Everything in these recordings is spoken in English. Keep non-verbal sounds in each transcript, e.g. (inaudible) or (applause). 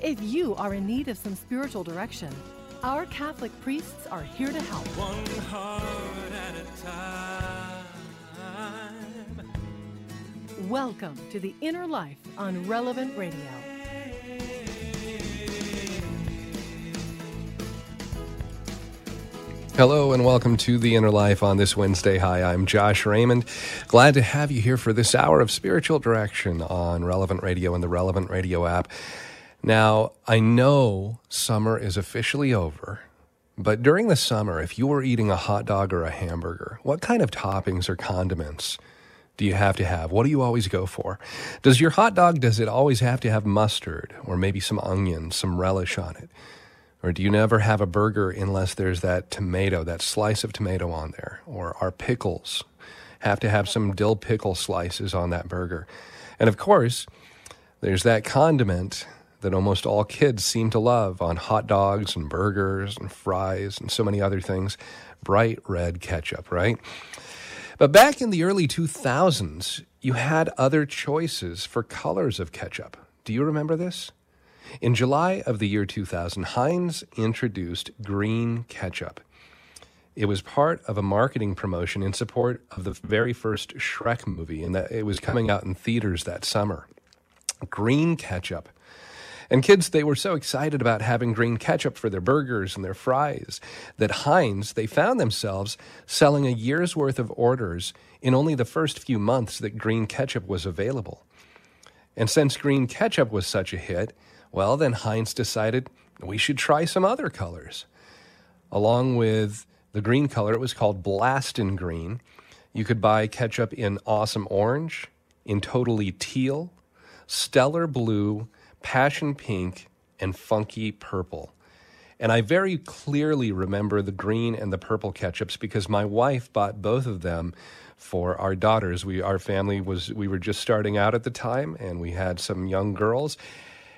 if you are in need of some spiritual direction, our Catholic priests are here to help. One heart at a time. Welcome to The Inner Life on Relevant Radio. Hello and welcome to The Inner Life on this Wednesday. Hi, I'm Josh Raymond. Glad to have you here for this hour of spiritual direction on Relevant Radio and the Relevant Radio app. Now, I know summer is officially over, but during the summer, if you were eating a hot dog or a hamburger, what kind of toppings or condiments do you have to have? What do you always go for? Does your hot dog does it always have to have mustard or maybe some onion, some relish on it? Or do you never have a burger unless there's that tomato, that slice of tomato on there? Or our pickles have to have some dill pickle slices on that burger? And of course, there's that condiment that almost all kids seem to love on hot dogs and burgers and fries and so many other things bright red ketchup, right? But back in the early 2000s, you had other choices for colors of ketchup. Do you remember this? In July of the year 2000, Heinz introduced green ketchup. It was part of a marketing promotion in support of the very first Shrek movie, and that it was coming out in theaters that summer. Green ketchup. And kids, they were so excited about having green ketchup for their burgers and their fries that Heinz, they found themselves selling a year's worth of orders in only the first few months that green ketchup was available. And since green ketchup was such a hit, well, then Heinz decided we should try some other colors. Along with the green color, it was called Blastin' Green. You could buy ketchup in awesome orange, in totally teal, stellar blue, passion pink, and funky purple. And I very clearly remember the green and the purple ketchups because my wife bought both of them for our daughters. We our family was we were just starting out at the time and we had some young girls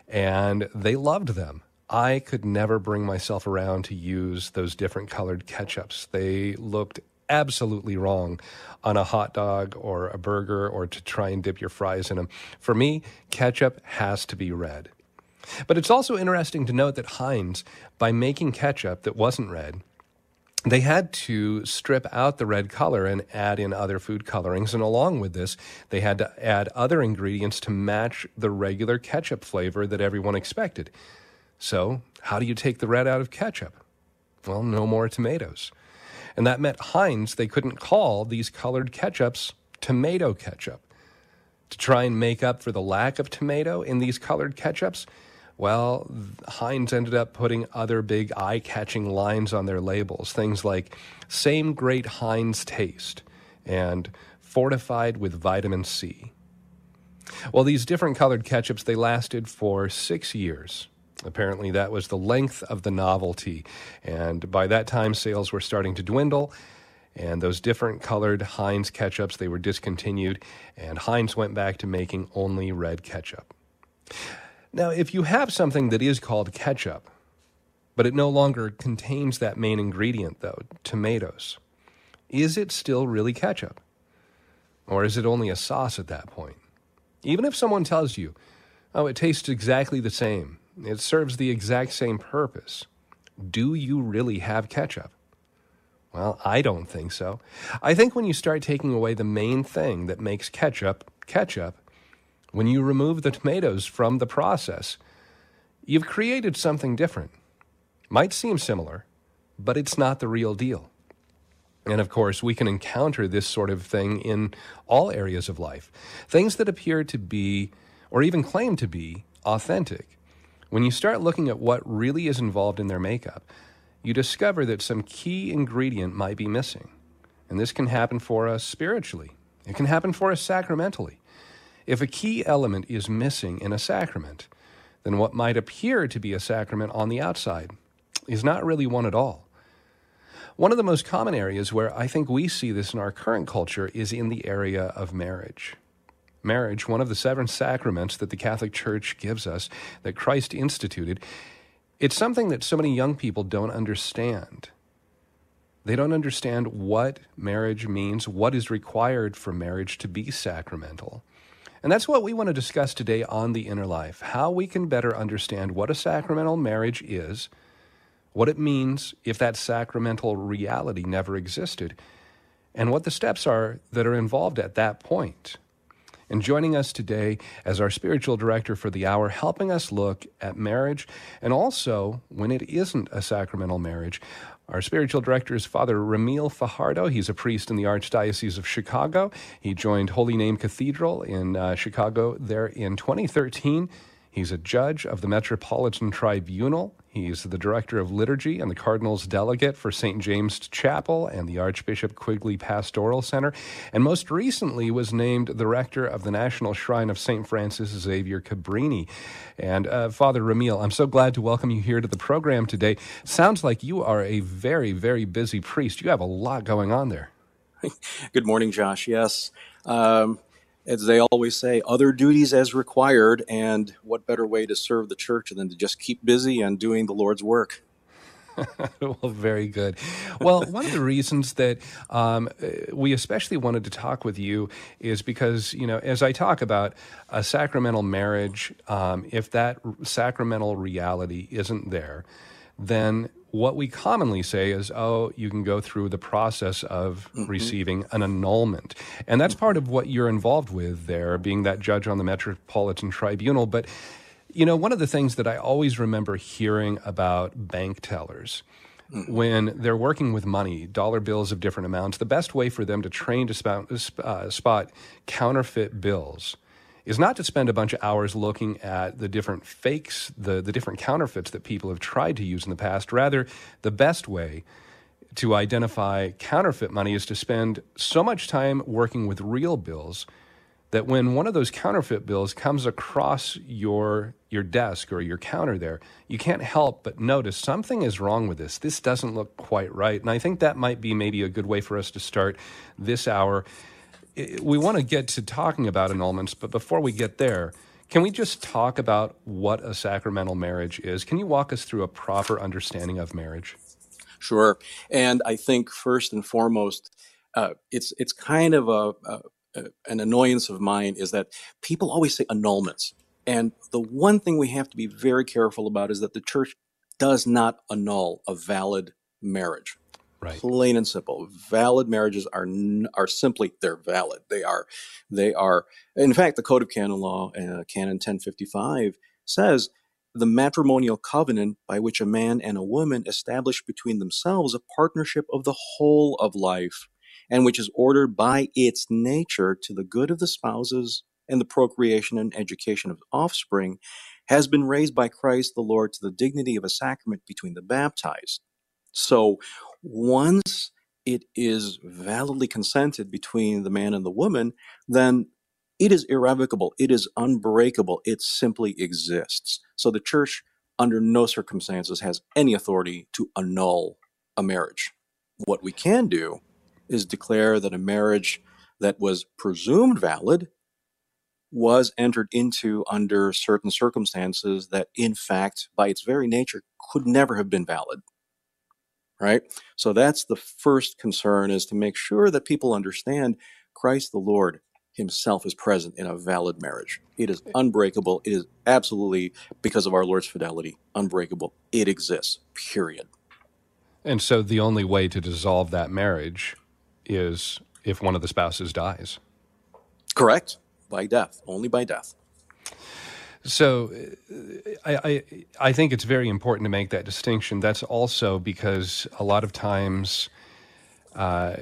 and they loved them. I could never bring myself around to use those different colored ketchups. They looked absolutely wrong on a hot dog or a burger or to try and dip your fries in them. For me, ketchup has to be red. But it's also interesting to note that Heinz, by making ketchup that wasn't red, they had to strip out the red color and add in other food colorings. And along with this, they had to add other ingredients to match the regular ketchup flavor that everyone expected. So, how do you take the red out of ketchup? Well, no more tomatoes. And that meant Heinz, they couldn't call these colored ketchups tomato ketchup. To try and make up for the lack of tomato in these colored ketchups, well, Heinz ended up putting other big eye catching lines on their labels. Things like same great Heinz taste and fortified with vitamin C. Well, these different colored ketchups, they lasted for six years. Apparently, that was the length of the novelty. And by that time, sales were starting to dwindle. And those different colored Heinz ketchups, they were discontinued. And Heinz went back to making only red ketchup. Now, if you have something that is called ketchup, but it no longer contains that main ingredient, though, tomatoes, is it still really ketchup? Or is it only a sauce at that point? Even if someone tells you, oh, it tastes exactly the same, it serves the exact same purpose, do you really have ketchup? Well, I don't think so. I think when you start taking away the main thing that makes ketchup ketchup, when you remove the tomatoes from the process, you've created something different. Might seem similar, but it's not the real deal. And of course, we can encounter this sort of thing in all areas of life. Things that appear to be, or even claim to be, authentic. When you start looking at what really is involved in their makeup, you discover that some key ingredient might be missing. And this can happen for us spiritually, it can happen for us sacramentally. If a key element is missing in a sacrament, then what might appear to be a sacrament on the outside is not really one at all. One of the most common areas where I think we see this in our current culture is in the area of marriage. Marriage, one of the seven sacraments that the Catholic Church gives us, that Christ instituted, it's something that so many young people don't understand. They don't understand what marriage means, what is required for marriage to be sacramental. And that's what we want to discuss today on The Inner Life how we can better understand what a sacramental marriage is, what it means if that sacramental reality never existed, and what the steps are that are involved at that point. And joining us today as our spiritual director for the hour, helping us look at marriage and also when it isn't a sacramental marriage, our spiritual director is Father Ramil Fajardo. He's a priest in the Archdiocese of Chicago. He joined Holy Name Cathedral in uh, Chicago there in 2013. He's a judge of the Metropolitan Tribunal. He's the director of liturgy and the Cardinal's delegate for St. James Chapel and the Archbishop Quigley Pastoral Center, and most recently was named the rector of the National Shrine of St. Frances Xavier Cabrini. And uh, Father Ramil, I'm so glad to welcome you here to the program today. Sounds like you are a very, very busy priest. You have a lot going on there. (laughs) Good morning, Josh. Yes. Um, as they always say, other duties as required. And what better way to serve the church than to just keep busy and doing the Lord's work? (laughs) well, very good. Well, one of the reasons that um, we especially wanted to talk with you is because, you know, as I talk about a sacramental marriage, um, if that sacramental reality isn't there, then what we commonly say is, oh, you can go through the process of mm-hmm. receiving an annulment. And that's part of what you're involved with there, being that judge on the Metropolitan Tribunal. But, you know, one of the things that I always remember hearing about bank tellers. Mm-hmm. When they're working with money, dollar bills of different amounts, the best way for them to train to spot, uh, spot counterfeit bills is not to spend a bunch of hours looking at the different fakes, the, the different counterfeits that people have tried to use in the past. Rather, the best way to identify counterfeit money is to spend so much time working with real bills that when one of those counterfeit bills comes across your your desk or your counter there, you can't help but notice something is wrong with this. This doesn't look quite right. And I think that might be maybe a good way for us to start this hour we want to get to talking about annulments, but before we get there, can we just talk about what a sacramental marriage is? Can you walk us through a proper understanding of marriage? Sure. And I think first and foremost, uh, it's it's kind of a, a, a, an annoyance of mine is that people always say annulments, and the one thing we have to be very careful about is that the church does not annul a valid marriage. Right. Plain and simple. Valid marriages are are simply they're valid. They are they are. In fact, the Code of Canon Law, uh, Canon 1055, says the matrimonial covenant by which a man and a woman establish between themselves a partnership of the whole of life, and which is ordered by its nature to the good of the spouses and the procreation and education of offspring, has been raised by Christ the Lord to the dignity of a sacrament between the baptized. So once it is validly consented between the man and the woman, then it is irrevocable, it is unbreakable, it simply exists. So the church, under no circumstances, has any authority to annul a marriage. What we can do is declare that a marriage that was presumed valid was entered into under certain circumstances that, in fact, by its very nature, could never have been valid right? So that's the first concern is to make sure that people understand Christ the Lord himself is present in a valid marriage. It is unbreakable. It is absolutely, because of our Lord's fidelity, unbreakable. It exists, period. And so the only way to dissolve that marriage is if one of the spouses dies. Correct. By death, only by death. So I, I, I think it's very important to make that distinction. That's also because a lot of times uh,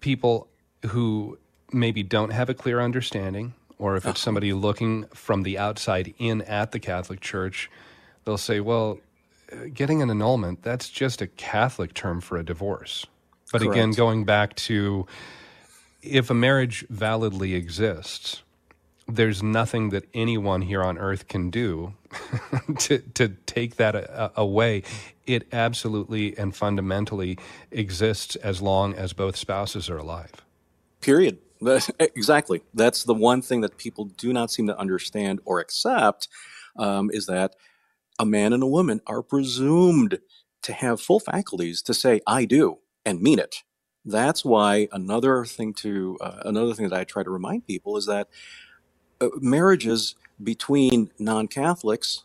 people who maybe don't have a clear understanding, or if it's somebody looking from the outside in at the Catholic Church, they'll say, well, getting an annulment, that's just a Catholic term for a divorce. But Correct. again, going back to if a marriage validly exists, there's nothing that anyone here on earth can do (laughs) to, to take that a, uh, away. It absolutely and fundamentally exists as long as both spouses are alive. Period. (laughs) exactly. That's the one thing that people do not seem to understand or accept um, is that a man and a woman are presumed to have full faculties to say "I do" and mean it. That's why another thing to uh, another thing that I try to remind people is that marriages between non-Catholics,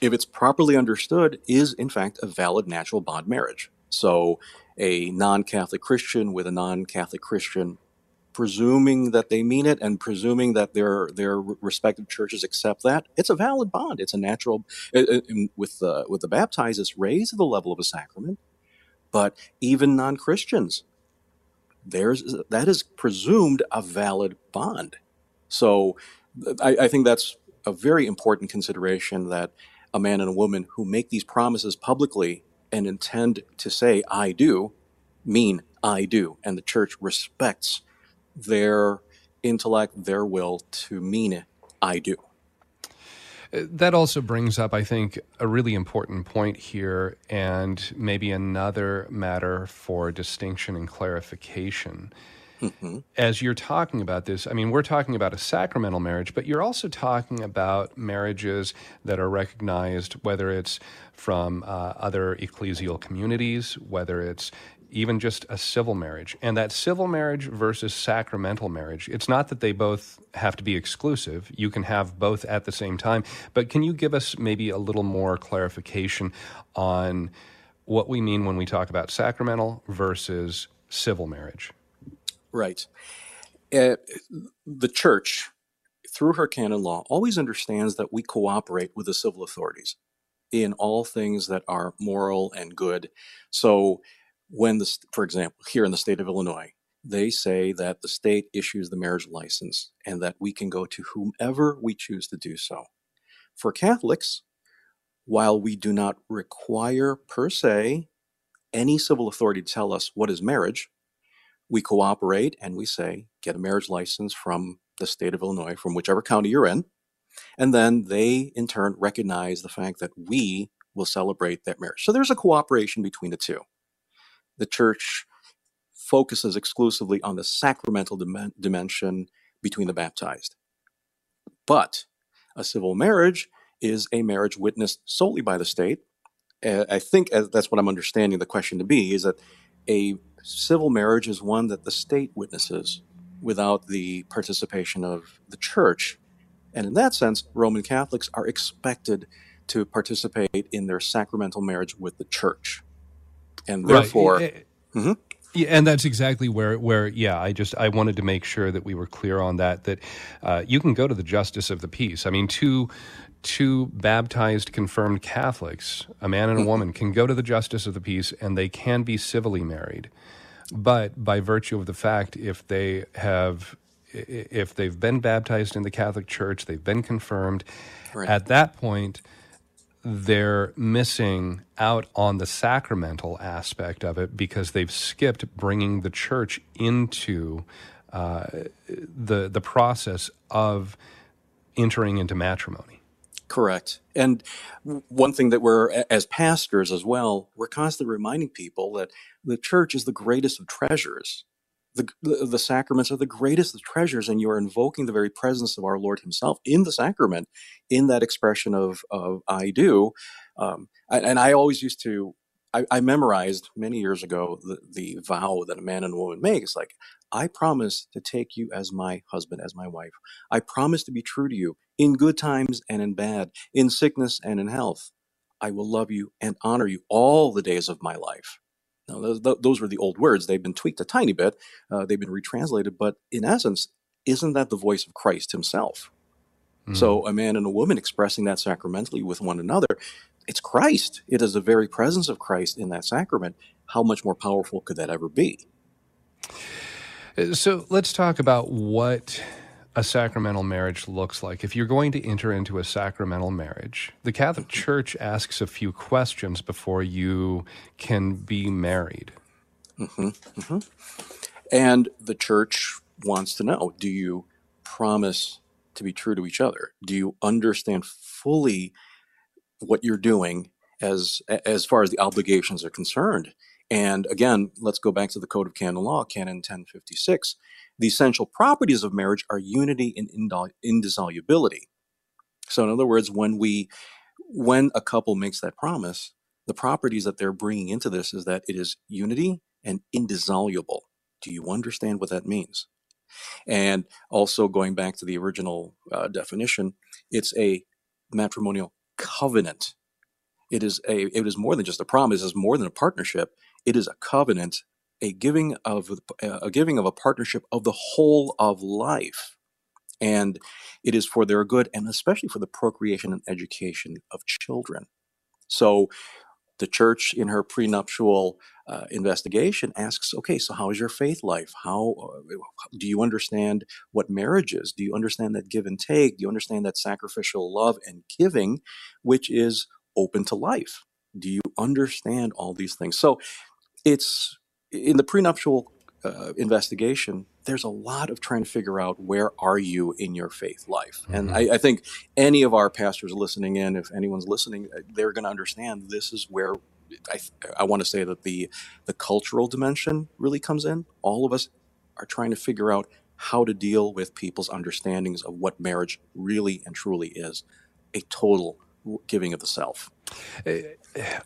if it's properly understood, is in fact a valid natural bond marriage. So, a non-Catholic Christian with a non-Catholic Christian presuming that they mean it and presuming that their their respective churches accept that, it's a valid bond. It's a natural. Uh, uh, with the with the baptized, it's raised to the level of a sacrament. But even non Christians, there's that is presumed a valid bond. So I, I think that's a very important consideration that a man and a woman who make these promises publicly and intend to say "I do" mean "I do," and the church respects their intellect, their will to mean I do. That also brings up, I think, a really important point here, and maybe another matter for distinction and clarification. Mm-hmm. As you're talking about this, I mean, we're talking about a sacramental marriage, but you're also talking about marriages that are recognized, whether it's from uh, other ecclesial communities, whether it's even just a civil marriage. And that civil marriage versus sacramental marriage, it's not that they both have to be exclusive. You can have both at the same time. But can you give us maybe a little more clarification on what we mean when we talk about sacramental versus civil marriage? Right. Uh, the church, through her canon law, always understands that we cooperate with the civil authorities in all things that are moral and good. So when the, for example, here in the state of Illinois, they say that the state issues the marriage license and that we can go to whomever we choose to do so. For Catholics, while we do not require per se any civil authority to tell us what is marriage, we cooperate and we say, get a marriage license from the state of Illinois, from whichever county you're in. And then they, in turn, recognize the fact that we will celebrate that marriage. So there's a cooperation between the two the church focuses exclusively on the sacramental dim- dimension between the baptized. But a civil marriage is a marriage witnessed solely by the state. I think that's what I'm understanding the question to be is that a civil marriage is one that the state witnesses without the participation of the church. And in that sense, Roman Catholics are expected to participate in their sacramental marriage with the church and therefore. Right. Mm-hmm. Yeah, and that's exactly where, where, yeah, I just I wanted to make sure that we were clear on that. That uh, you can go to the justice of the peace. I mean, two two baptized confirmed Catholics, a man and a mm-hmm. woman, can go to the justice of the peace, and they can be civilly married. But by virtue of the fact, if they have if they've been baptized in the Catholic Church, they've been confirmed. Right. At that point, they're missing out on the sacramental aspect of it because they've skipped bringing the church into uh, the the process of entering into matrimony. Correct. And one thing that we're, as pastors as well, we're constantly reminding people that the church is the greatest of treasures the, the, the sacraments are the greatest of treasures, and you are invoking the very presence of our Lord Himself in the sacrament, in that expression of, of I do. Um, and I always used to, I, I memorized many years ago the, the vow that a man and a woman make. It's like, I promise to take you as my husband, as my wife. I promise to be true to you in good times and in bad, in sickness and in health. I will love you and honor you all the days of my life. Now, those, those were the old words. They've been tweaked a tiny bit, uh, they've been retranslated, but in essence, isn't that the voice of Christ himself? Mm. So, a man and a woman expressing that sacramentally with one another, it's Christ. It is the very presence of Christ in that sacrament. How much more powerful could that ever be? So, let's talk about what a sacramental marriage looks like. If you're going to enter into a sacramental marriage, the Catholic Church asks a few questions before you can be married. Mm-hmm, mm-hmm. And the church wants to know do you promise to be true to each other? Do you understand fully what you're doing as as far as the obligations are concerned? And again, let's go back to the Code of Canon Law, Canon 1056. The essential properties of marriage are unity and indissolubility. So, in other words, when we when a couple makes that promise, the properties that they're bringing into this is that it is unity and indissoluble. Do you understand what that means? And also going back to the original uh, definition, it's a matrimonial covenant. It is a it is more than just a promise. It's more than a partnership. It is a covenant, a giving of a giving of a partnership of the whole of life, and it is for their good and especially for the procreation and education of children. So the church in her prenuptial uh, investigation asks okay so how is your faith life? How uh, do you understand what marriage is? Do you understand that give and take? Do you understand that sacrificial love and giving which is open to life? Do you understand all these things? So it's in the prenuptial uh, investigation, there's a lot of trying to figure out where are you in your faith life. Mm-hmm. And I, I, think any of our pastors listening in, if anyone's listening, uh, they're going to understand this is where I, I want to say that the the cultural dimension really comes in. All of us are trying to figure out how to deal with people's understandings of what marriage really and truly is a total giving of the self. Uh,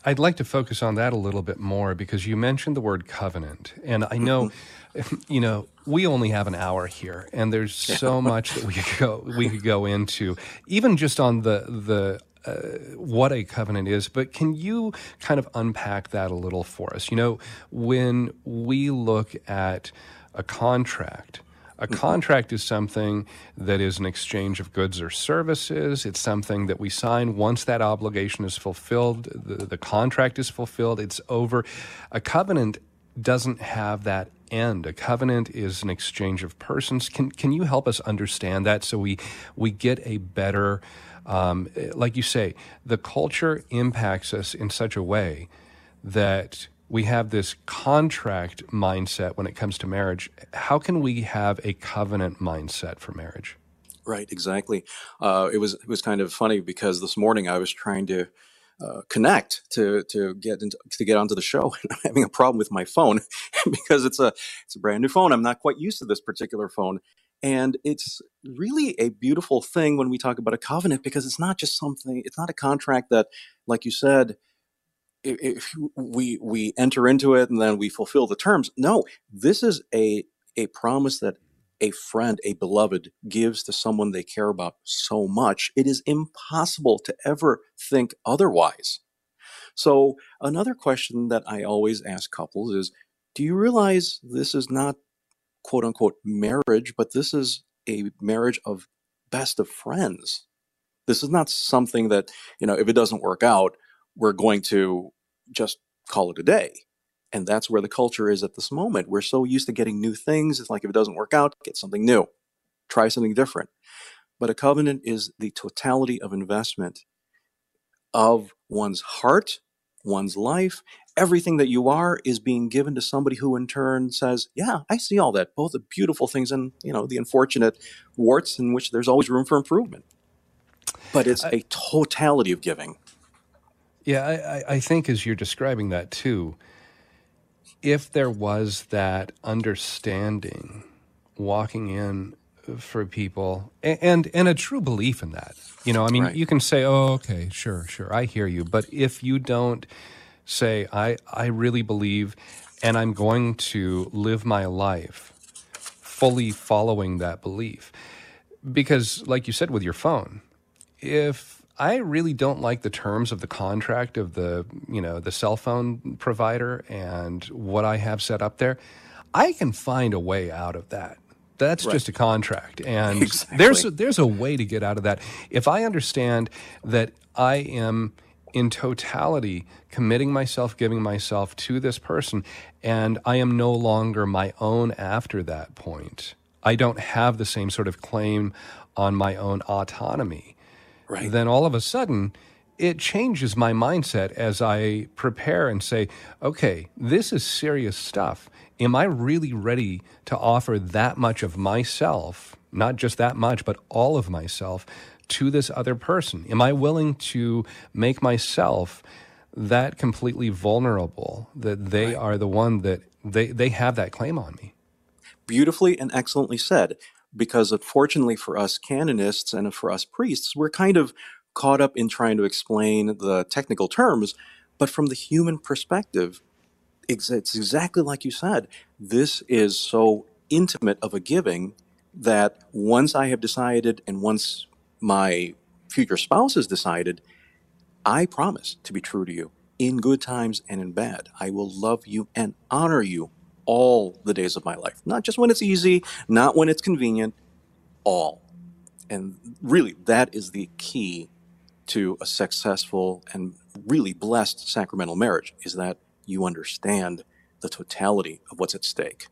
I'd like to focus on that a little bit more because you mentioned the word covenant. And I know, mm-hmm. (laughs) you know, we only have an hour here and there's so much that we could go we could go into even just on the the uh, what a covenant is, but can you kind of unpack that a little for us? You know, when we look at a contract, a contract is something that is an exchange of goods or services. It's something that we sign once that obligation is fulfilled, the, the contract is fulfilled, it's over. A covenant doesn't have that end. A covenant is an exchange of persons. Can can you help us understand that so we we get a better um, like you say, the culture impacts us in such a way that we have this contract mindset when it comes to marriage. How can we have a covenant mindset for marriage? Right, exactly. Uh, it was it was kind of funny because this morning I was trying to uh, connect to to get into, to get onto the show, and (laughs) I'm having a problem with my phone (laughs) because it's a it's a brand new phone. I'm not quite used to this particular phone, and it's really a beautiful thing when we talk about a covenant because it's not just something. It's not a contract that, like you said, if we we enter into it and then we fulfill the terms. No, this is a a promise that a friend, a beloved, gives to someone they care about so much. It is impossible to ever think otherwise. So another question that I always ask couples is, do you realize this is not quote unquote marriage, but this is a marriage of best of friends? This is not something that, you know, if it doesn't work out, we're going to just call it a day. And that's where the culture is at this moment. We're so used to getting new things. It's like if it doesn't work out, get something new, try something different. But a covenant is the totality of investment of one's heart, one's life. Everything that you are is being given to somebody who in turn says, Yeah, I see all that, both the beautiful things and you know the unfortunate warts in which there's always room for improvement. But it's a totality of giving. Yeah, I, I think as you're describing that too, if there was that understanding walking in for people and and a true belief in that you know i mean right. you can say oh okay sure sure i hear you but if you don't say i i really believe and i'm going to live my life fully following that belief because like you said with your phone if I really don't like the terms of the contract of the, you know, the cell phone provider and what I have set up there. I can find a way out of that. That's right. just a contract, and (laughs) exactly. there's a, there's a way to get out of that. If I understand that I am in totality committing myself, giving myself to this person, and I am no longer my own after that point. I don't have the same sort of claim on my own autonomy right. then all of a sudden it changes my mindset as I prepare and say, okay, this is serious stuff. Am I really ready to offer that much of myself not just that much, but all of myself to this other person? Am I willing to make myself that completely vulnerable that they Right. are the one that they, they have that claim on me? Beautifully and excellently said. Because uh, unfortunately for us canonists and for us priests, we're kind of caught up in trying to explain the technical terms, but from the human perspective, it's exactly like you said. This is so intimate of a giving that once I have decided and once my future spouse has decided, I promise to be true to you in good times and in bad. I will love you and honor you all the days of my life. Not just when it's easy, not when it's convenient, all. And really, that is the key to a successful and really blessed sacramental marriage is that you understand the totality of what's at stake.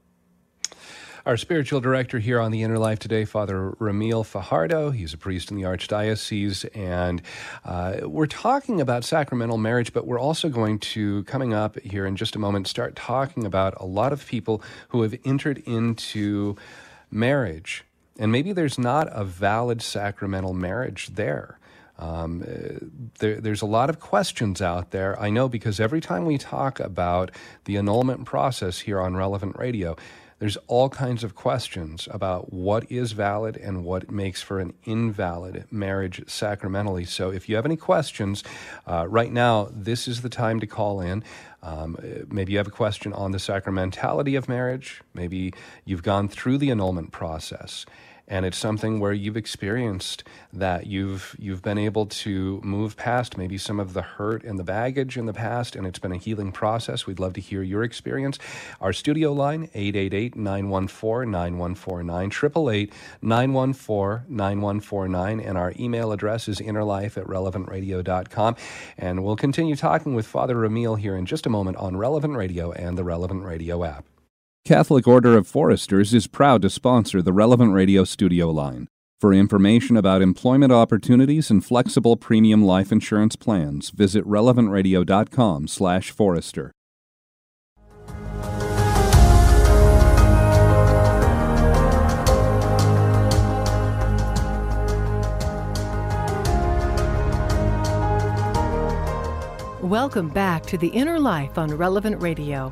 Our spiritual director here on the Inner Life today, Father Ramil Fajardo. He's a priest in the Archdiocese, and uh, we're talking about sacramental marriage, but we're also going to, coming up here in just a moment, start talking about a lot of people who have entered into marriage, and maybe there's not a valid sacramental marriage there. Um, uh, there, there's a lot of questions out there. I know because every time we talk about the annulment process here on Relevant Radio, there's all kinds of questions about what is valid and what makes for an invalid marriage sacramentally. So if you have any questions, uh, right now, this is the time to call in. Um, maybe you have a question on the sacramentality of marriage. Maybe you've gone through the annulment process and it's something where you've experienced that you've you've been able to move past maybe some of the hurt and the baggage in the past and it's been a healing process. We'd love to hear your experience. Our studio line 888-914-9149 888-914-9149 and our email address is innerlife at relevantradio.com and we'll continue talking with father ramil here in just a moment on relevant radio and the relevant radio app Catholic Order of Foresters is proud to sponsor the Relevant Radio studio line. For information about employment opportunities and flexible premium life insurance plans, visit relevantradio.com/forester. Welcome back to The Inner Life on Relevant Radio.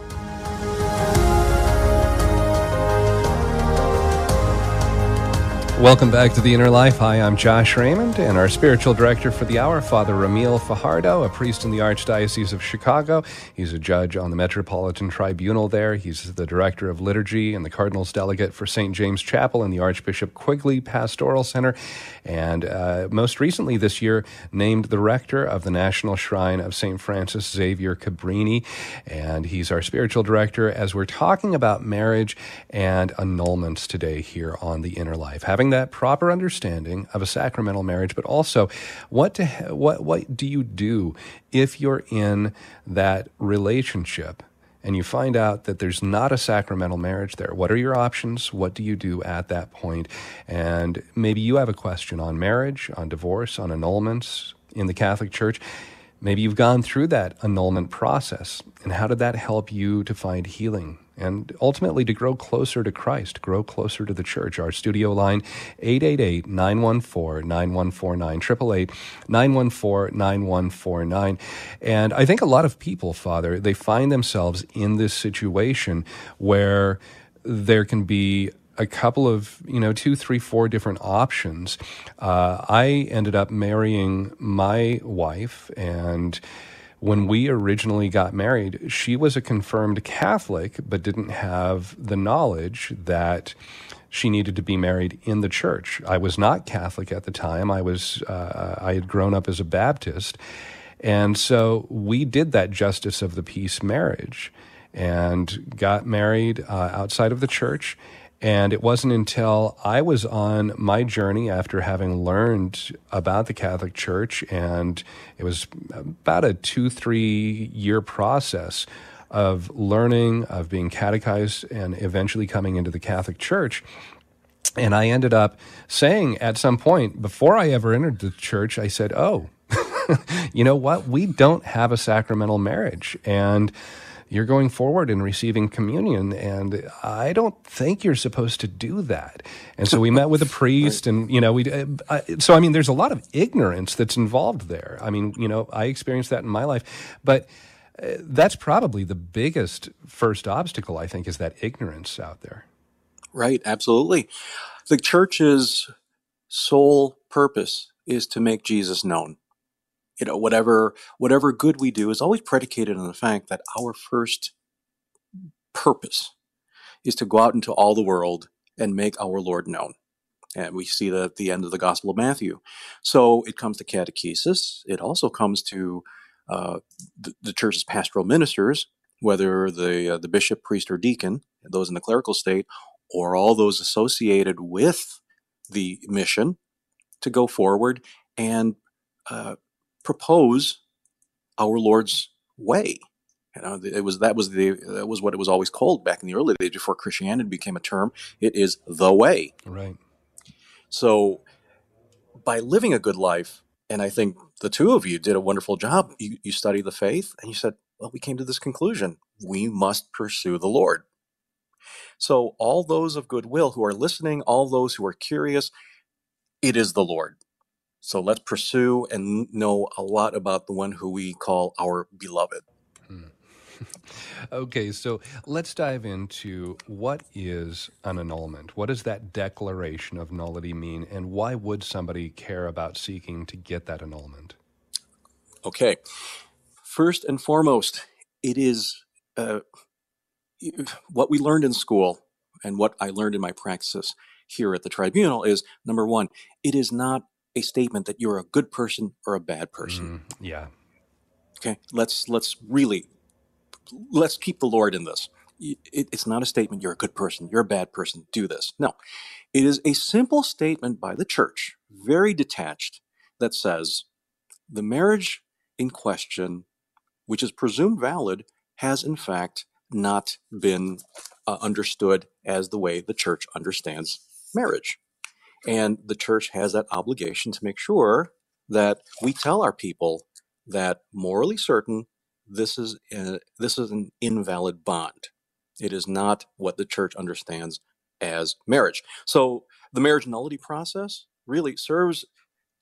Welcome back to the Inner Life. Hi, I'm Josh Raymond, and our spiritual director for the hour, Father Ramil Fajardo, a priest in the Archdiocese of Chicago. He's a judge on the Metropolitan Tribunal there. He's the director of liturgy and the Cardinal's delegate for St. James Chapel in the Archbishop Quigley Pastoral Center, and uh, most recently this year named the rector of the National Shrine of St. Frances Xavier Cabrini. And he's our spiritual director as we're talking about marriage and annulments today here on the Inner Life. Having that proper understanding of a sacramental marriage, but also what to ha- what what do you do if you're in that relationship and you find out that there's not a sacramental marriage there? What are your options? What do you do at that point? And maybe you have a question on marriage, on divorce, on annulments in the Catholic Church. Maybe you've gone through that annulment process, and how did that help you to find healing and ultimately to grow closer to Christ, grow closer to the church? Our studio line, 888 914 9149, 888 914 9149. And I think a lot of people, Father, they find themselves in this situation where there can be a couple of you know two three four different options uh, i ended up marrying my wife and when we originally got married she was a confirmed catholic but didn't have the knowledge that she needed to be married in the church. I was not catholic at the time. I was uh, i had grown up as a baptist. And so we did that justice of the peace marriage and got married uh, outside of the church and it wasn't until I was on my journey after having learned about the Catholic Church, and it was about a two, three year process of learning, of being catechized, and eventually coming into the Catholic Church And I ended up saying at some point, before I ever entered the church, I said, Oh, (laughs) you know what? We don't have a sacramental marriage. And you're going forward and receiving communion and i don't think you're supposed to do that. And so we met with a (laughs) priest and you know we uh, so i mean there's a lot of ignorance that's involved there. I mean you know i experienced that in my life. But uh, that's probably the biggest first obstacle i think is that ignorance out there. Right. Absolutely. The church's sole purpose is to make jesus known you know whatever whatever good we do is always predicated on the fact that our first purpose is to go out into all the world and make our lord known. And we see that at the end of the gospel of matthew. So it comes to catechesis. It also comes to uh, the, the, church's pastoral ministers whether the uh, the bishop priest or deacon those in the clerical state or all those associated with the mission to go forward and uh, propose our Lord's way. You know, it was that was the that was what it was always called back in the early days before Christianity became a term. It is the way. Right. So, by living a good life, and I think the two of you did a wonderful job. You, you studied the faith, and you said, "Well, we came to this conclusion: we must pursue the Lord." So, all those of goodwill who are listening, all those who are curious, it is the Lord. So let's pursue and know a lot about the one who we call our beloved. Hmm. (laughs) okay, so let's dive into what is an annulment? What does that declaration of nullity mean, and why would somebody care about seeking to get that annulment? Okay, first and foremost, it is uh, what we learned in school and what I learned in my practices here at the tribunal is number one, it is not a statement that you're a good person or a bad person. Mm, yeah. Okay. Let's let's really let's keep the Lord in this. It, it's not a statement you're a good person, you're a bad person, do this. No. It is a simple statement by the church, very detached, that says the marriage in question, which is presumed valid, has in fact not been uh, understood as the way the church understands marriage. And the church has that obligation to make sure that we tell our people that morally certain this is a, this is an invalid bond. It is not what the church understands as marriage. So the marriage nullity process really serves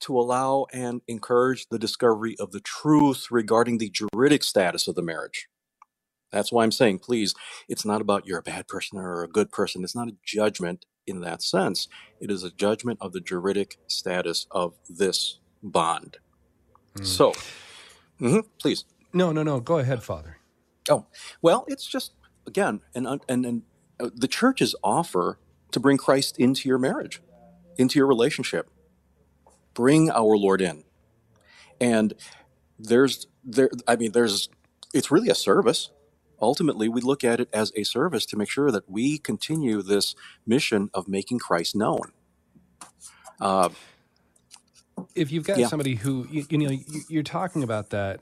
to allow and encourage the discovery of the truth regarding the juridic status of the marriage. That's why I'm saying, please, it's not about you're a bad person or a good person. It's not a judgment in that sense. It is a judgment of the juridic status of this bond. Mm. So, mm-hmm, please. No, no, no. Go ahead, Father. Oh, well, it's just, again, and, and, and uh, the church's offer to bring Christ into your marriage, into your relationship. Bring our Lord in. And there's, there, I mean, there's, it's really a service ultimately we look at it as a service to make sure that we continue this mission of making Christ known. Uh, if you've got yeah. somebody who you, you, know you're talking about that,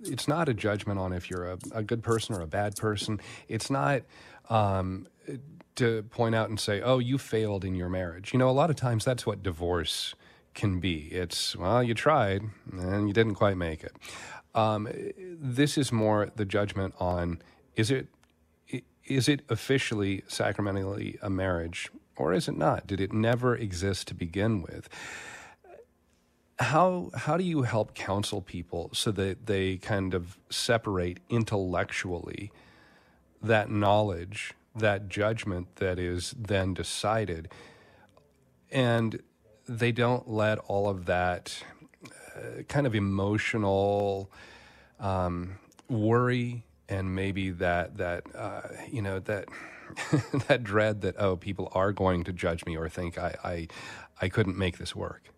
it's not a judgment on if you're a, a good person or a bad person. It's not. Um, to point out and say, "Oh, you failed in your marriage." You know, a lot of times that's what divorce can be. It's well, you tried and you didn't quite make it. Um, this is more the judgment on is it is it officially sacramentally a marriage or is it not? Did it never exist to begin with? How how do you help counsel people so that they kind of separate intellectually that knowledge, that judgment that is then decided, and they don't let all of that uh, kind of emotional um, worry and maybe that that uh, you know that (laughs) that dread that oh people are going to judge me or think I I, I couldn't make this work.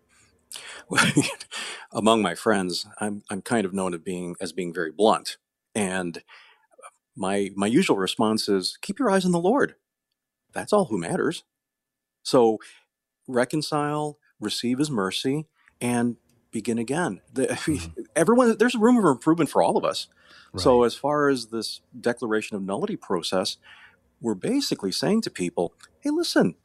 Well, (laughs) among my friends, I'm I'm kind of known as being as being very blunt, and my my usual response is keep your eyes on the Lord. That's all who matters. So reconcile, receive His mercy, and begin again. The, (laughs) mm-hmm. Everyone, there's room for improvement for all of us. Right. So, as far as this declaration of nullity process, we're basically saying to people, hey, listen,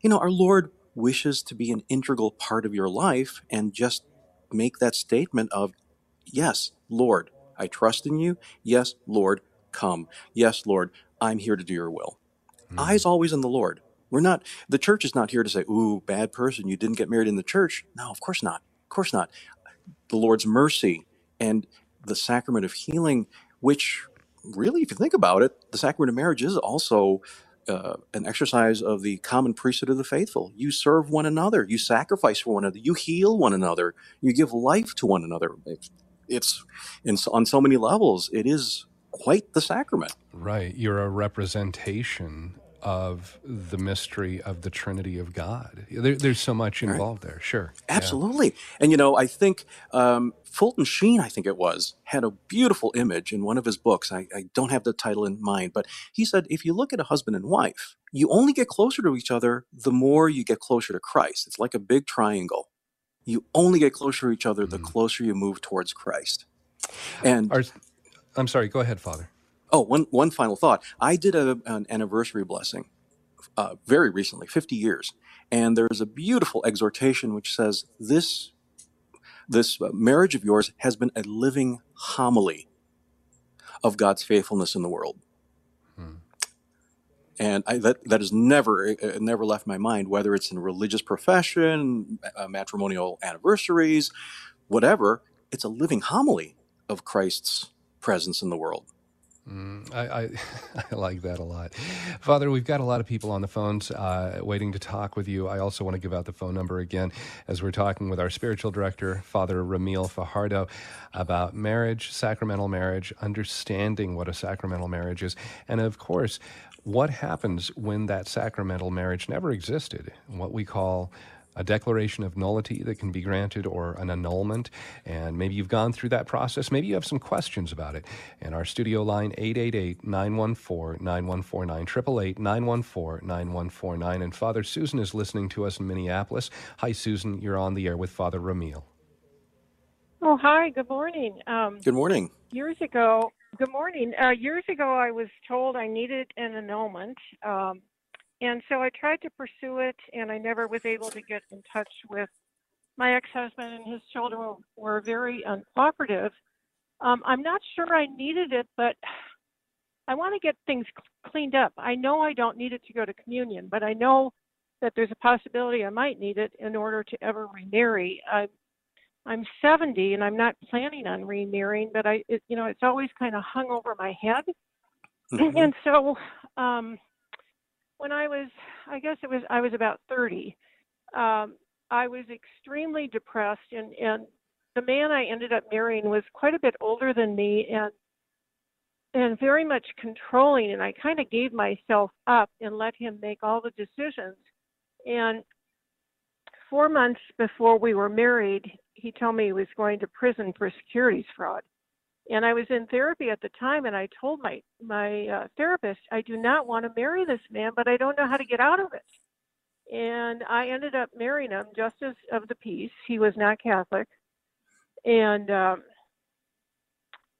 you know, our Lord wishes to be an integral part of your life and just make that statement of, Yes, Lord, I trust in you. Yes, Lord, come. Yes, Lord, I'm here to do your will. Mm. Eyes always on the Lord. We're not, the church is not here to say, Ooh, bad person, you didn't get married in the church. No, of course not. Course not. The Lord's mercy and the sacrament of healing, which really, if you think about it, the sacrament of marriage is also uh, an exercise of the common priesthood of the faithful. You serve one another, you sacrifice for one another, you heal one another, you give life to one another. It's, it's in, on so many levels, it is quite the sacrament. Right. You're a representation of the mystery of the Trinity of God. There, there's so much Right. involved there. Sure. Yeah. Absolutely. And you know, I think um, Fulton Sheen, I think it was, had a beautiful image in one of his books. I, I don't have the title in mind, but he said if you look at a husband and wife, you only get closer to each other the more you get closer to Christ. It's like a big triangle. You only get closer to each other the Mhm. closer you move towards Christ. And Are, I'm sorry. Go ahead, Father. Oh, one one final thought. I did a, an anniversary blessing uh, very recently, 50 years, and there's a beautiful exhortation which says this this uh, marriage of yours has been a living homily of God's faithfulness in the world. Hmm. And I, that that has never it it never left my mind, whether it's in religious profession, uh, matrimonial anniversaries, whatever. It's a living homily of Christ's presence in the world. Mm, I, I, (laughs) I like that a lot. Father, we've got a lot of people on the phones uh, waiting to talk with you. I also want to give out the phone number again as we're talking with our spiritual director, Father Ramil Fajardo, about marriage, sacramental marriage, understanding what a sacramental marriage is, and of course, what happens when that sacramental marriage never existed, what we call a declaration of nullity that can be granted or an annulment. And maybe you've gone through that process. Maybe you have some questions about it. And our studio line, 888 914 9149, 888 914 9149. And Father Susan is listening to us in Minneapolis. Hi, Susan. You're on the air with Father Ramil. Oh, hi. Good morning. Um, Good morning. years ago, good morning. Uh, years ago, I was told I needed an annulment, um, and so I tried to pursue it, and I never was able to get in touch with my ex-husband, and his children were, were very uncooperative. Um, I'm not sure I needed it, but (sighs) I want to get things cleaned up. I know I don't need it to go to communion, but I know that there's a possibility I might need it in order to ever remarry. I I'm 70 and I'm not planning on remarrying, but I, it, you know, it's always kind of hung over my head. Mhm. And so, um, when I was, I guess it was, I was about 30, um, I was extremely depressed and, and the man I ended up marrying was quite a bit older than me and, and very much controlling. And I kind of gave myself up and let him make all the decisions. And four months before we were married, he told me he was going to prison for securities fraud. And I was in therapy at the time, and I told my my uh, therapist, I do not want to marry this man, but I don't know how to get out of it. And I ended up marrying him, justice of the peace. He was not Catholic, and um,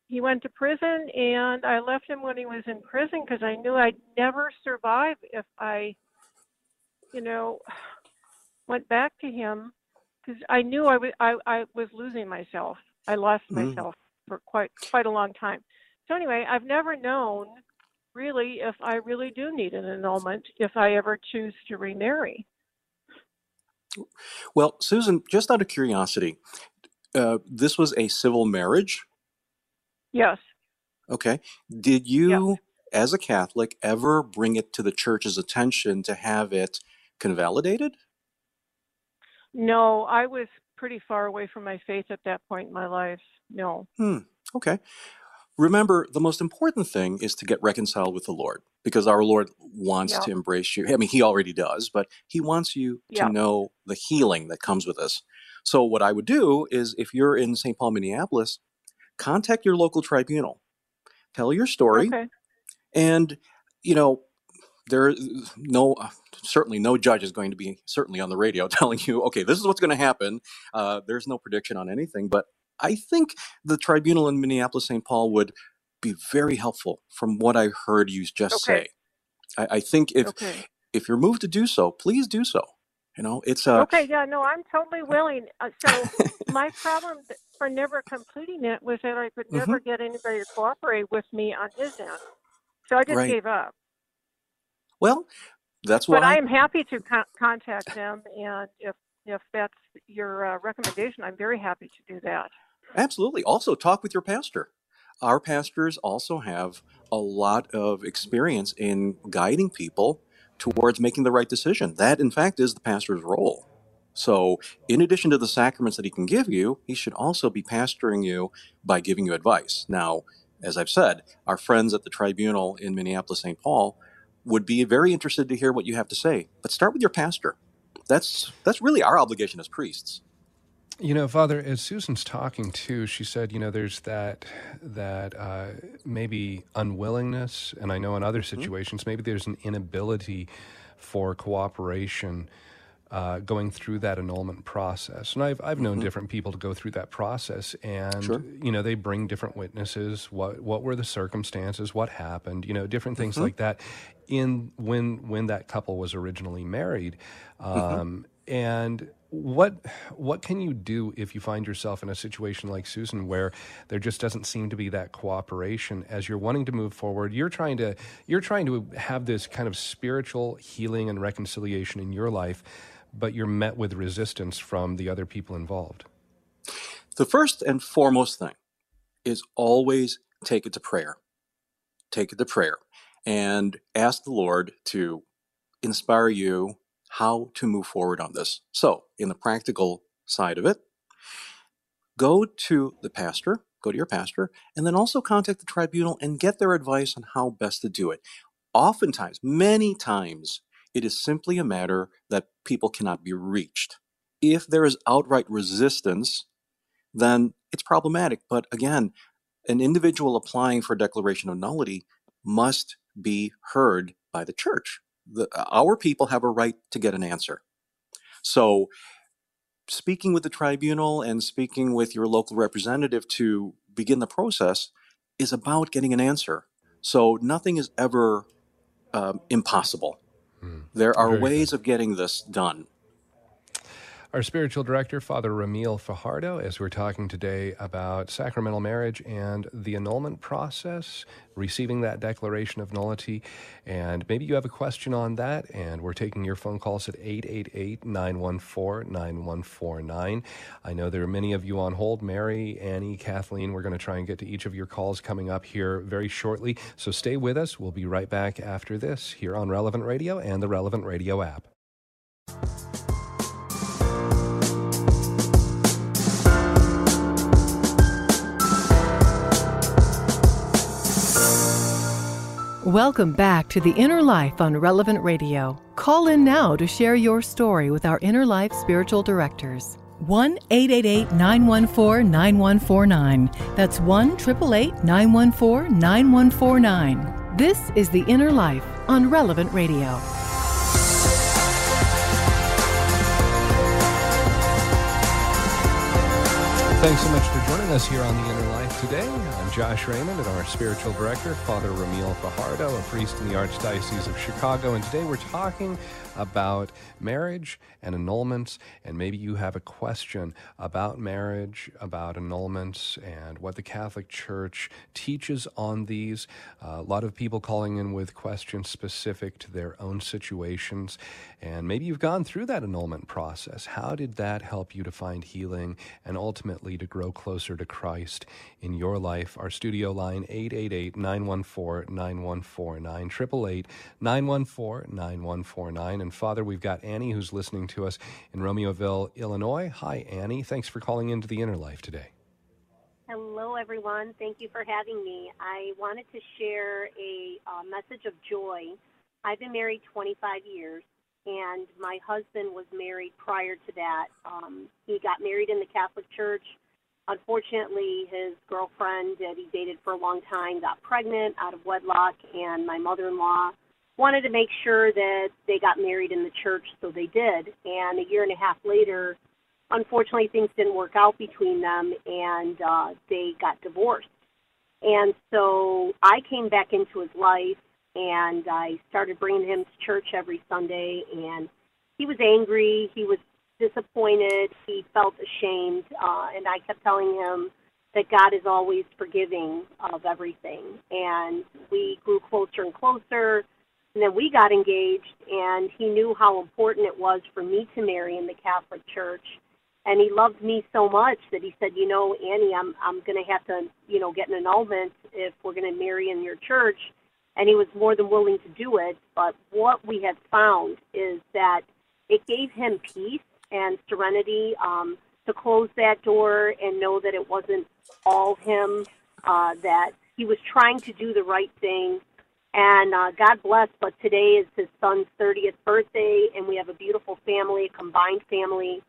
he went to prison. And I left him when he was in prison because I knew I'd never survive if I, you know, (sighs) went back to him because I knew I was I, I was losing myself. I lost Mhm. myself for quite quite a long time. So anyway, I've never known really if I really do need an annulment if I ever choose to remarry. Well, Susan, just out of curiosity, uh, this was a civil marriage. Yes. Okay. Did you, as a Catholic, ever bring it to the church's attention to have it convalidated? No, I was pretty far away from my faith at that point in my life. No. Hmm. Okay. Remember, the most important thing is to get reconciled with the Lord because our Lord wants Yeah. to embrace you. I mean, He already does, but He wants you Yeah. to know the healing that comes with this. So, what I would do is if you're in St. Paul, Minneapolis, contact your local tribunal, tell your story, Okay. and, you know, there no certainly no judge is going to be certainly on the radio (laughs) telling you okay this is what's going to happen uh, there's no prediction on anything but i think the tribunal in minneapolis st paul would be very helpful from what i heard you just Okay. say I, I think if Okay. if you're moved to do so, please do so. You know, it's uh, okay. Yeah, no, I'm totally (laughs) willing. Uh, so my problem for never completing it was that I could Mm-hmm. never get anybody to cooperate with me on his end. So I just Right. gave up. Well, that's why But I am happy to con- contact them, and if if that's your uh, recommendation, I'm very happy to do that. Absolutely. Also, talk with your pastor. Our pastors also have a lot of experience in guiding people towards making the right decision. That, in fact, is the pastor's role. So, in addition to the sacraments that he can give you, he should also be pastoring you by giving you advice. Now, as I've said, our friends at the tribunal in Minneapolis, St. Paul would be very interested to hear what you have to say. But start with your pastor. That's that's really our obligation as priests. You know, Father, as Susan's talking too, she said, you know, there's that that uh, maybe unwillingness, and I know in other situations, maybe there's an inability for cooperation uh, going through that annulment process. And I've I've known different people to go through that process, and Sure. you know, they bring different witnesses. What what were the circumstances? What happened? You know, different things like that. In when when that couple was originally married, um, and what what can you do if you find yourself in a situation like Susan where there just doesn't seem to be that cooperation as you're wanting to move forward? You're trying to you're trying to have this kind of spiritual healing and reconciliation in your life but you're met with resistance from the other people involved. The first and foremost thing is always take it to prayer. Take it to prayer and ask the Lord to inspire you how to move forward on this. So, in the practical side of it, go to the pastor, go to your pastor, and then also contact the tribunal and get their advice on how best to do it. Oftentimes, many times, it is simply a matter that people cannot be reached. If there is outright resistance, then it's problematic. But again, an individual applying for a declaration of nullity must be heard by the church. The, our people have a right to get an answer. So, speaking with the tribunal and speaking with your local representative to begin the process is about getting an answer. So, nothing is ever um, impossible. There are ways of getting this done. Our spiritual director, Father Ramil Fajardo, as we're talking today about sacramental marriage and the annulment process, receiving that declaration of nullity. And maybe you have a question on that, and we're taking your phone calls at 888 914 9149. I know there are many of you on hold. Mary, Annie, Kathleen, we're going to try and get to each of your calls coming up here very shortly. So stay with us. We'll be right back after this here on Relevant Radio and the Relevant Radio app. Welcome back to The Inner Life on Relevant Radio. Call in now to share your story with our Inner Life spiritual directors. 1 888 914 9149. That's 1 888 914 9149. This is The Inner Life on Relevant Radio. Thanks so much for joining us here on The Inner Life today. Josh Raymond and our spiritual director, Father Ramil Fajardo, a priest in the Archdiocese of Chicago. And today we're talking about marriage and annulments. And maybe you have a question about marriage, about annulments, and what the Catholic Church teaches on these. Uh, a lot of people calling in with questions specific to their own situations. And maybe you've gone through that annulment process. How did that help you to find healing and ultimately to grow closer to Christ in your life? Our studio line 888 914 9149 888 914 9149. And Father, we've got Annie who's listening to us in Romeoville, Illinois. Hi, Annie. Thanks for calling into the Inner Life today. Hello, everyone. Thank you for having me. I wanted to share a uh, message of joy. I've been married 25 years, and my husband was married prior to that. Um, he got married in the Catholic Church. Unfortunately, his girlfriend that he dated for a long time got pregnant out of wedlock, and my mother in law wanted to make sure that they got married in the church, so they did. And a year and a half later, unfortunately things didn't work out between them and uh they got divorced and so i came back into his life and I started bringing him to church every Sunday. And he was angry. He was disappointed. He felt ashamed, uh, and I kept telling him that God is always forgiving of everything. And we grew closer and closer. And then we got engaged, and he knew how important it was for me to marry in the Catholic Church. And he loved me so much that he said, "You know, Annie, I'm I'm going to have to, you know, get an annulment if we're going to marry in your church." And he was more than willing to do it. But what we had found is that it gave him peace and serenity um, to close that door and know that it wasn't all him. Uh, that he was trying to do the right thing and uh, God bless, but today is his son's 30th birthday, and we have a beautiful family, a combined family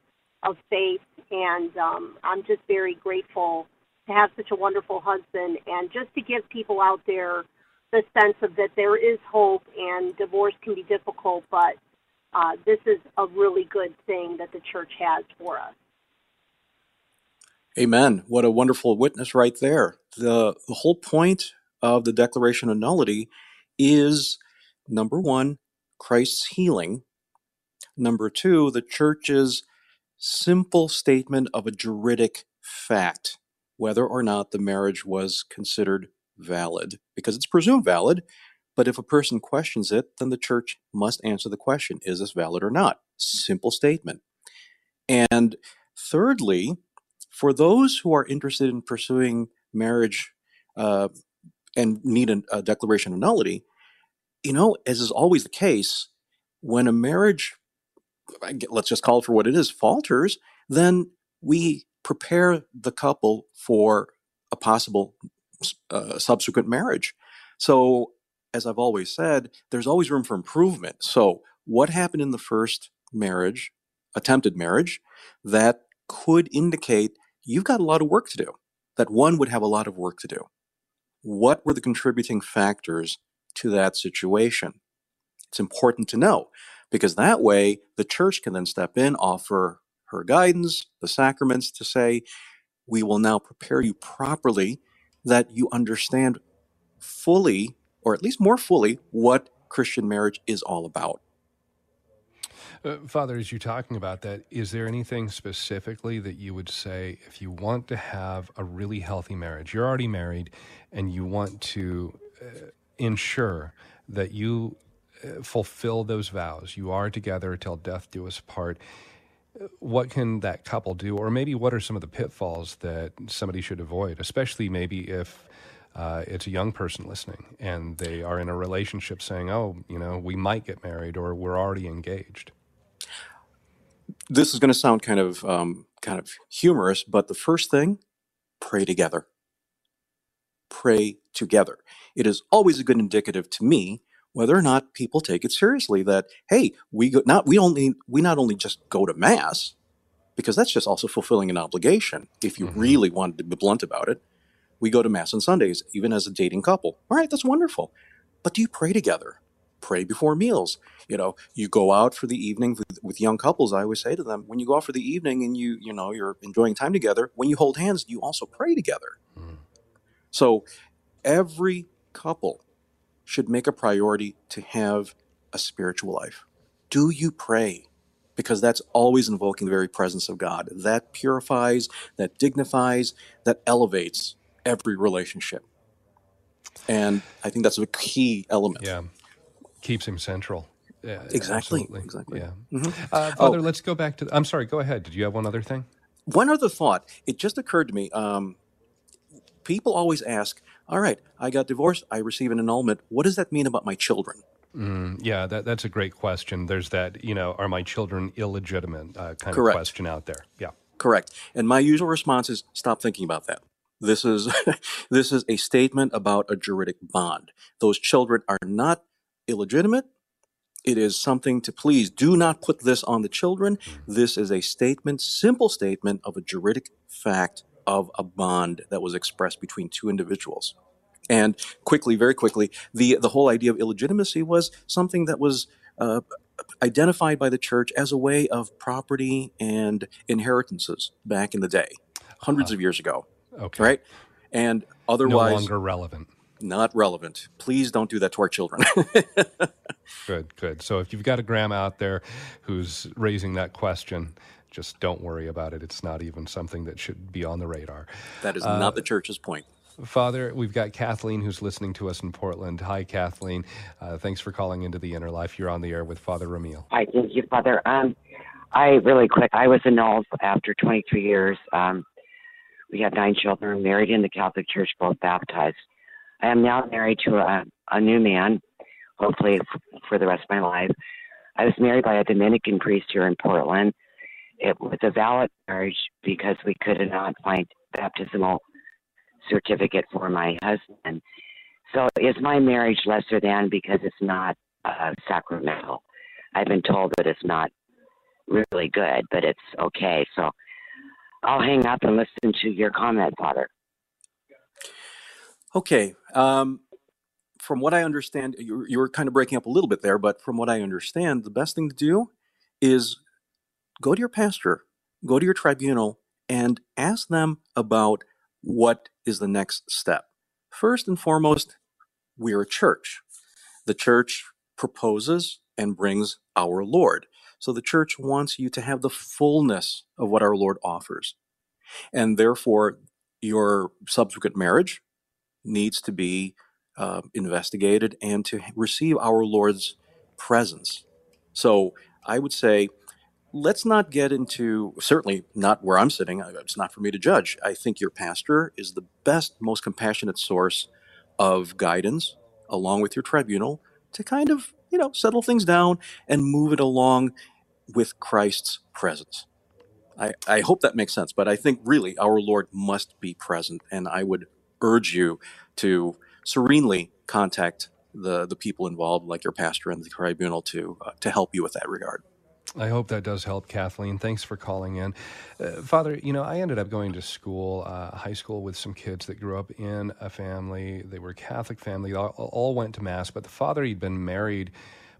of faith. And um, I'm just very grateful to have such a wonderful husband, and just to give people out there the sense of that there is hope, and divorce can be difficult, but uh, this is a really good thing that the church has for us. Amen. What a wonderful witness right there. The, the whole point of the Declaration of Nullity is number one, Christ's healing. Number two, the church's simple statement of a juridic fact, whether or not the marriage was considered valid, because it's presumed valid. But if a person questions it, then the church must answer the question is this valid or not? Simple statement. And thirdly, for those who are interested in pursuing marriage uh, and need a, a declaration of nullity, you know, as is always the case, when a marriage, let's just call it for what it is, falters, then we prepare the couple for a possible uh, subsequent marriage. So, as I've always said, there's always room for improvement. So, what happened in the first marriage, attempted marriage, that could indicate you've got a lot of work to do, that one would have a lot of work to do what were the contributing factors to that situation? It's important to know because that way the church can then step in, offer her guidance, the sacraments to say, we will now prepare you properly that you understand fully, or at least more fully, what Christian marriage is all about. Uh, Father, as you're talking about that, is there anything specifically that you would say if you want to have a really healthy marriage? You're already married and you want to uh, ensure that you uh, fulfill those vows. You are together till death do us part. What can that couple do? Or maybe what are some of the pitfalls that somebody should avoid, especially maybe if uh, it's a young person listening and they are in a relationship saying, oh, you know, we might get married or we're already engaged? this is going to sound kind of um, kind of humorous, but the first thing, pray together. Pray together. It is always a good indicative to me whether or not people take it seriously. That hey, we go not we only we not only just go to mass because that's just also fulfilling an obligation. If you mm-hmm. really wanted to be blunt about it, we go to mass on Sundays, even as a dating couple. All right, that's wonderful. But do you pray together? pray before meals. You know, you go out for the evening with, with, young couples. I always say to them, when you go out for the evening and you, you know, you're enjoying time together, when you hold hands, you also pray together. Mm. So every couple should make a priority to have a spiritual life. Do you pray? Because that's always invoking the very presence of God. That purifies, that dignifies, that elevates every relationship. And I think that's a key element. Yeah keeps him central. Yeah, exactly. Absolutely. Exactly. Yeah. Mm-hmm. Uh, Father, oh, let's go back to. I'm sorry. Go ahead. Did you have one other thing? One other thought. It just occurred to me. Um, people always ask, "All right, I got divorced. I receive an annulment. What does that mean about my children?" Mm, yeah, that, that's a great question. There's that. You know, are my children illegitimate? Uh, kind Correct. of question out there. Yeah. Correct. And my usual response is, "Stop thinking about that." This is (laughs) this is a statement about a juridic bond. Those children are not illegitimate. It is something to please do not put this on the children. This is a statement, simple statement of a juridic fact of a bond that was expressed between two individuals. And quickly, very quickly, the, the whole idea of illegitimacy was something that was uh, identified by the church as a way of property and inheritances back in the day, hundreds uh, of years ago. Okay. Right? And otherwise. No longer relevant. not relevant. Please don't do that to our children. (laughs) good, good. So if you've got a grandma out there who's raising that question, just don't worry about it. It's not even something that should be on the radar. that is uh, not the church's point. Father, we've got Kathleen who's listening to us in Portland. Hi, Kathleen. Uh, thanks for calling into the Inner Life. You're on the air with Father Ramil. Hi, thank you, Father. Um, I really quick. I was annulled after 23 years. Um, we have nine children, married in the Catholic Church, both baptized. I am now married to a, a new man, hopefully for the rest of my life. I was married by a Dominican priest here in Portland. It was a valid marriage because we could not find baptismal certificate for my husband. So is my marriage lesser than because it's not uh, sacramental? I've been told that it's not really good, but it's okay. So I'll hang up and listen to your comment, Father. Okay. Um, from what I understand, you, you kind of breaking up a little bit there, but from what I understand, the best thing to do is go to your pastor, go to your tribunal, and ask them about what is the next step. First and foremost, we're a church. The church proposes and brings our Lord. So the church wants you to have the fullness of what our Lord offers. And therefore, your subsequent marriage needs to be uh, investigated and to receive our Lord's presence. So I would say, let's not get into, certainly not where I'm sitting, it's not for me to judge. I think your pastor is the best, most compassionate source of guidance, along with your tribunal, to kind of, you know, settle things down and move it along with Christ's presence. I, I hope that makes sense, but I think really our Lord must be present, and I would urge you to serenely contact the the people involved, like your pastor and the tribunal, to uh, to help you with that regard. I hope that does help, Kathleen. Thanks for calling in. Uh, Father, you know, I ended up going to school, uh, high school, with some kids that grew up in a family. They were Catholic family, all, all went to Mass, but the father, he'd been married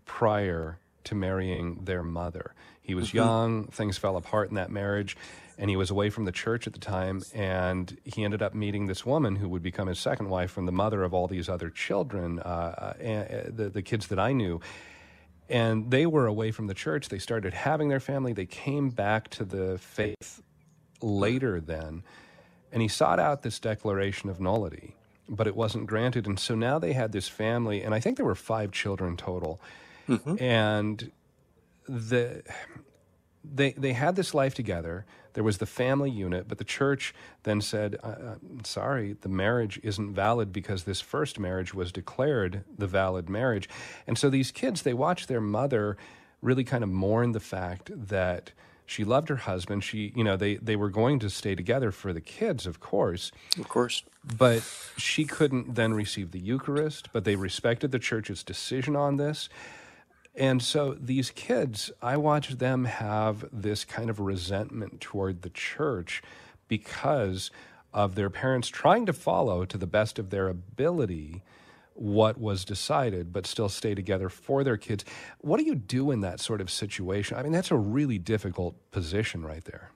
prior to marrying their mother. He was mm-hmm. young, things fell apart in that marriage, and he was away from the church at the time. And he ended up meeting this woman who would become his second wife and the mother of all these other children, uh, uh, the, the kids that I knew. And they were away from the church. They started having their family. They came back to the faith later then. And he sought out this declaration of nullity, but it wasn't granted. And so now they had this family, and I think there were five children total. Mm-hmm. And the they they had this life together. There was the family unit, but the church then said, uh, uh, "Sorry, the marriage isn't valid because this first marriage was declared the valid marriage." And so these kids, they watched their mother really kind of mourn the fact that she loved her husband. She, you know, they they were going to stay together for the kids, of course. Of course. But she couldn't then receive the Eucharist, but they respected the church's decision on this. And so these kids, I watch them have this kind of resentment toward the church because of their parents trying to follow to the best of their ability what was decided, but still stay together for their kids. What do you do in that sort of situation? I mean, that's a really difficult position right there.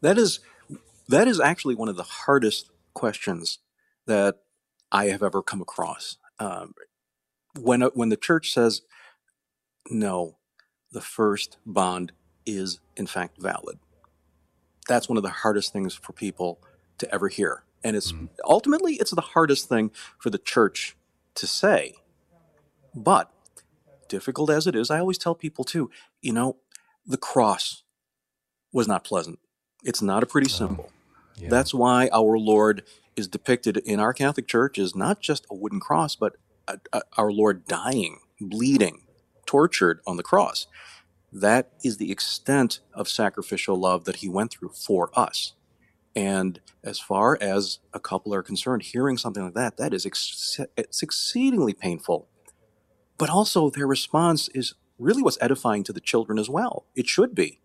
That is that is actually one of the hardest questions that I have ever come across. Um, when when the church says no, the first bond is in fact valid. That's one of the hardest things for people to ever hear. And it's mm-hmm. ultimately it's the hardest thing for the church to say. But difficult as it is, I always tell people too, you know, the cross was not pleasant. It's not a pretty oh, symbol. Yeah. That's why our Lord is depicted in our Catholic Church as not just a wooden cross, but a, a, our Lord dying, bleeding, tortured on the cross. That is the extent of sacrificial love that he went through for us. And as far as a couple are concerned, hearing something like that, that is ex- it's exceedingly painful. But also, their response is really what's edifying to the children as well. It should be.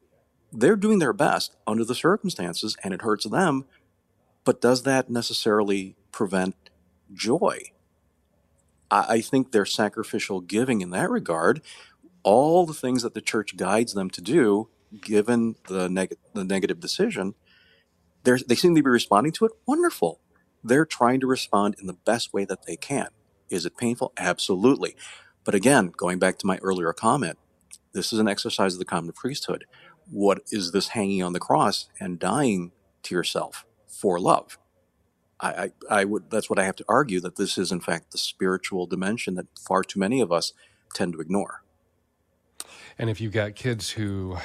They're doing their best under the circumstances, and it hurts them. But does that necessarily prevent joy? I, think their sacrificial giving in that regard, all the things that the church guides them to do, given the, neg- the negative decision, they seem to be responding to it. Wonderful. they're trying to respond in the best way that they can. Is it painful? Absolutely. But again, going back to my earlier comment, this is an exercise of the common priesthood. What is this hanging on the cross and dying to yourself for love? I, I, I would that's what I have to argue that this is in fact the spiritual dimension that far too many of us tend to ignore. And if you've got kids who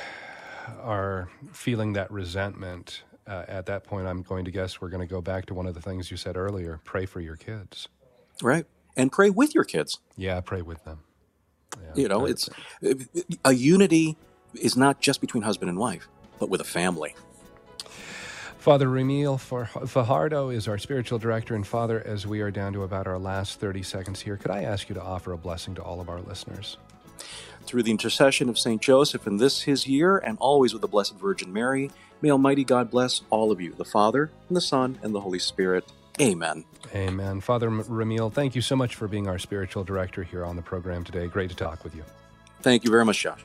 are feeling that resentment, uh, at that point, I'm going to guess we're going to go back to one of the things you said earlier pray for your kids. Right. And pray with your kids. Yeah, pray with them. Yeah, you know, it's a unity is not just between husband and wife, but with a family. Father Ramil Fajardo is our spiritual director. And Father, as we are down to about our last 30 seconds here, could I ask you to offer a blessing to all of our listeners? Through the intercession of St. Joseph in this his year, and always with the Blessed Virgin Mary, may Almighty God bless all of you, the Father, and the Son, and the Holy Spirit. Amen. Amen. Father Ramil, thank you so much for being our spiritual director here on the program today. Great to talk with you. Thank you very much, Josh.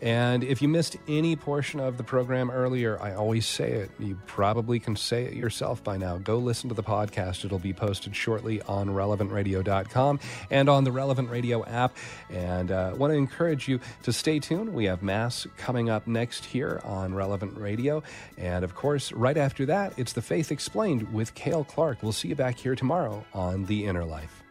And if you missed any portion of the program earlier, I always say it. You probably can say it yourself by now. Go listen to the podcast. It'll be posted shortly on relevantradio.com and on the Relevant Radio app. And I uh, want to encourage you to stay tuned. We have Mass coming up next here on Relevant Radio. And of course, right after that, it's The Faith Explained with Cale Clarke. We'll see you back here tomorrow on The Inner Life.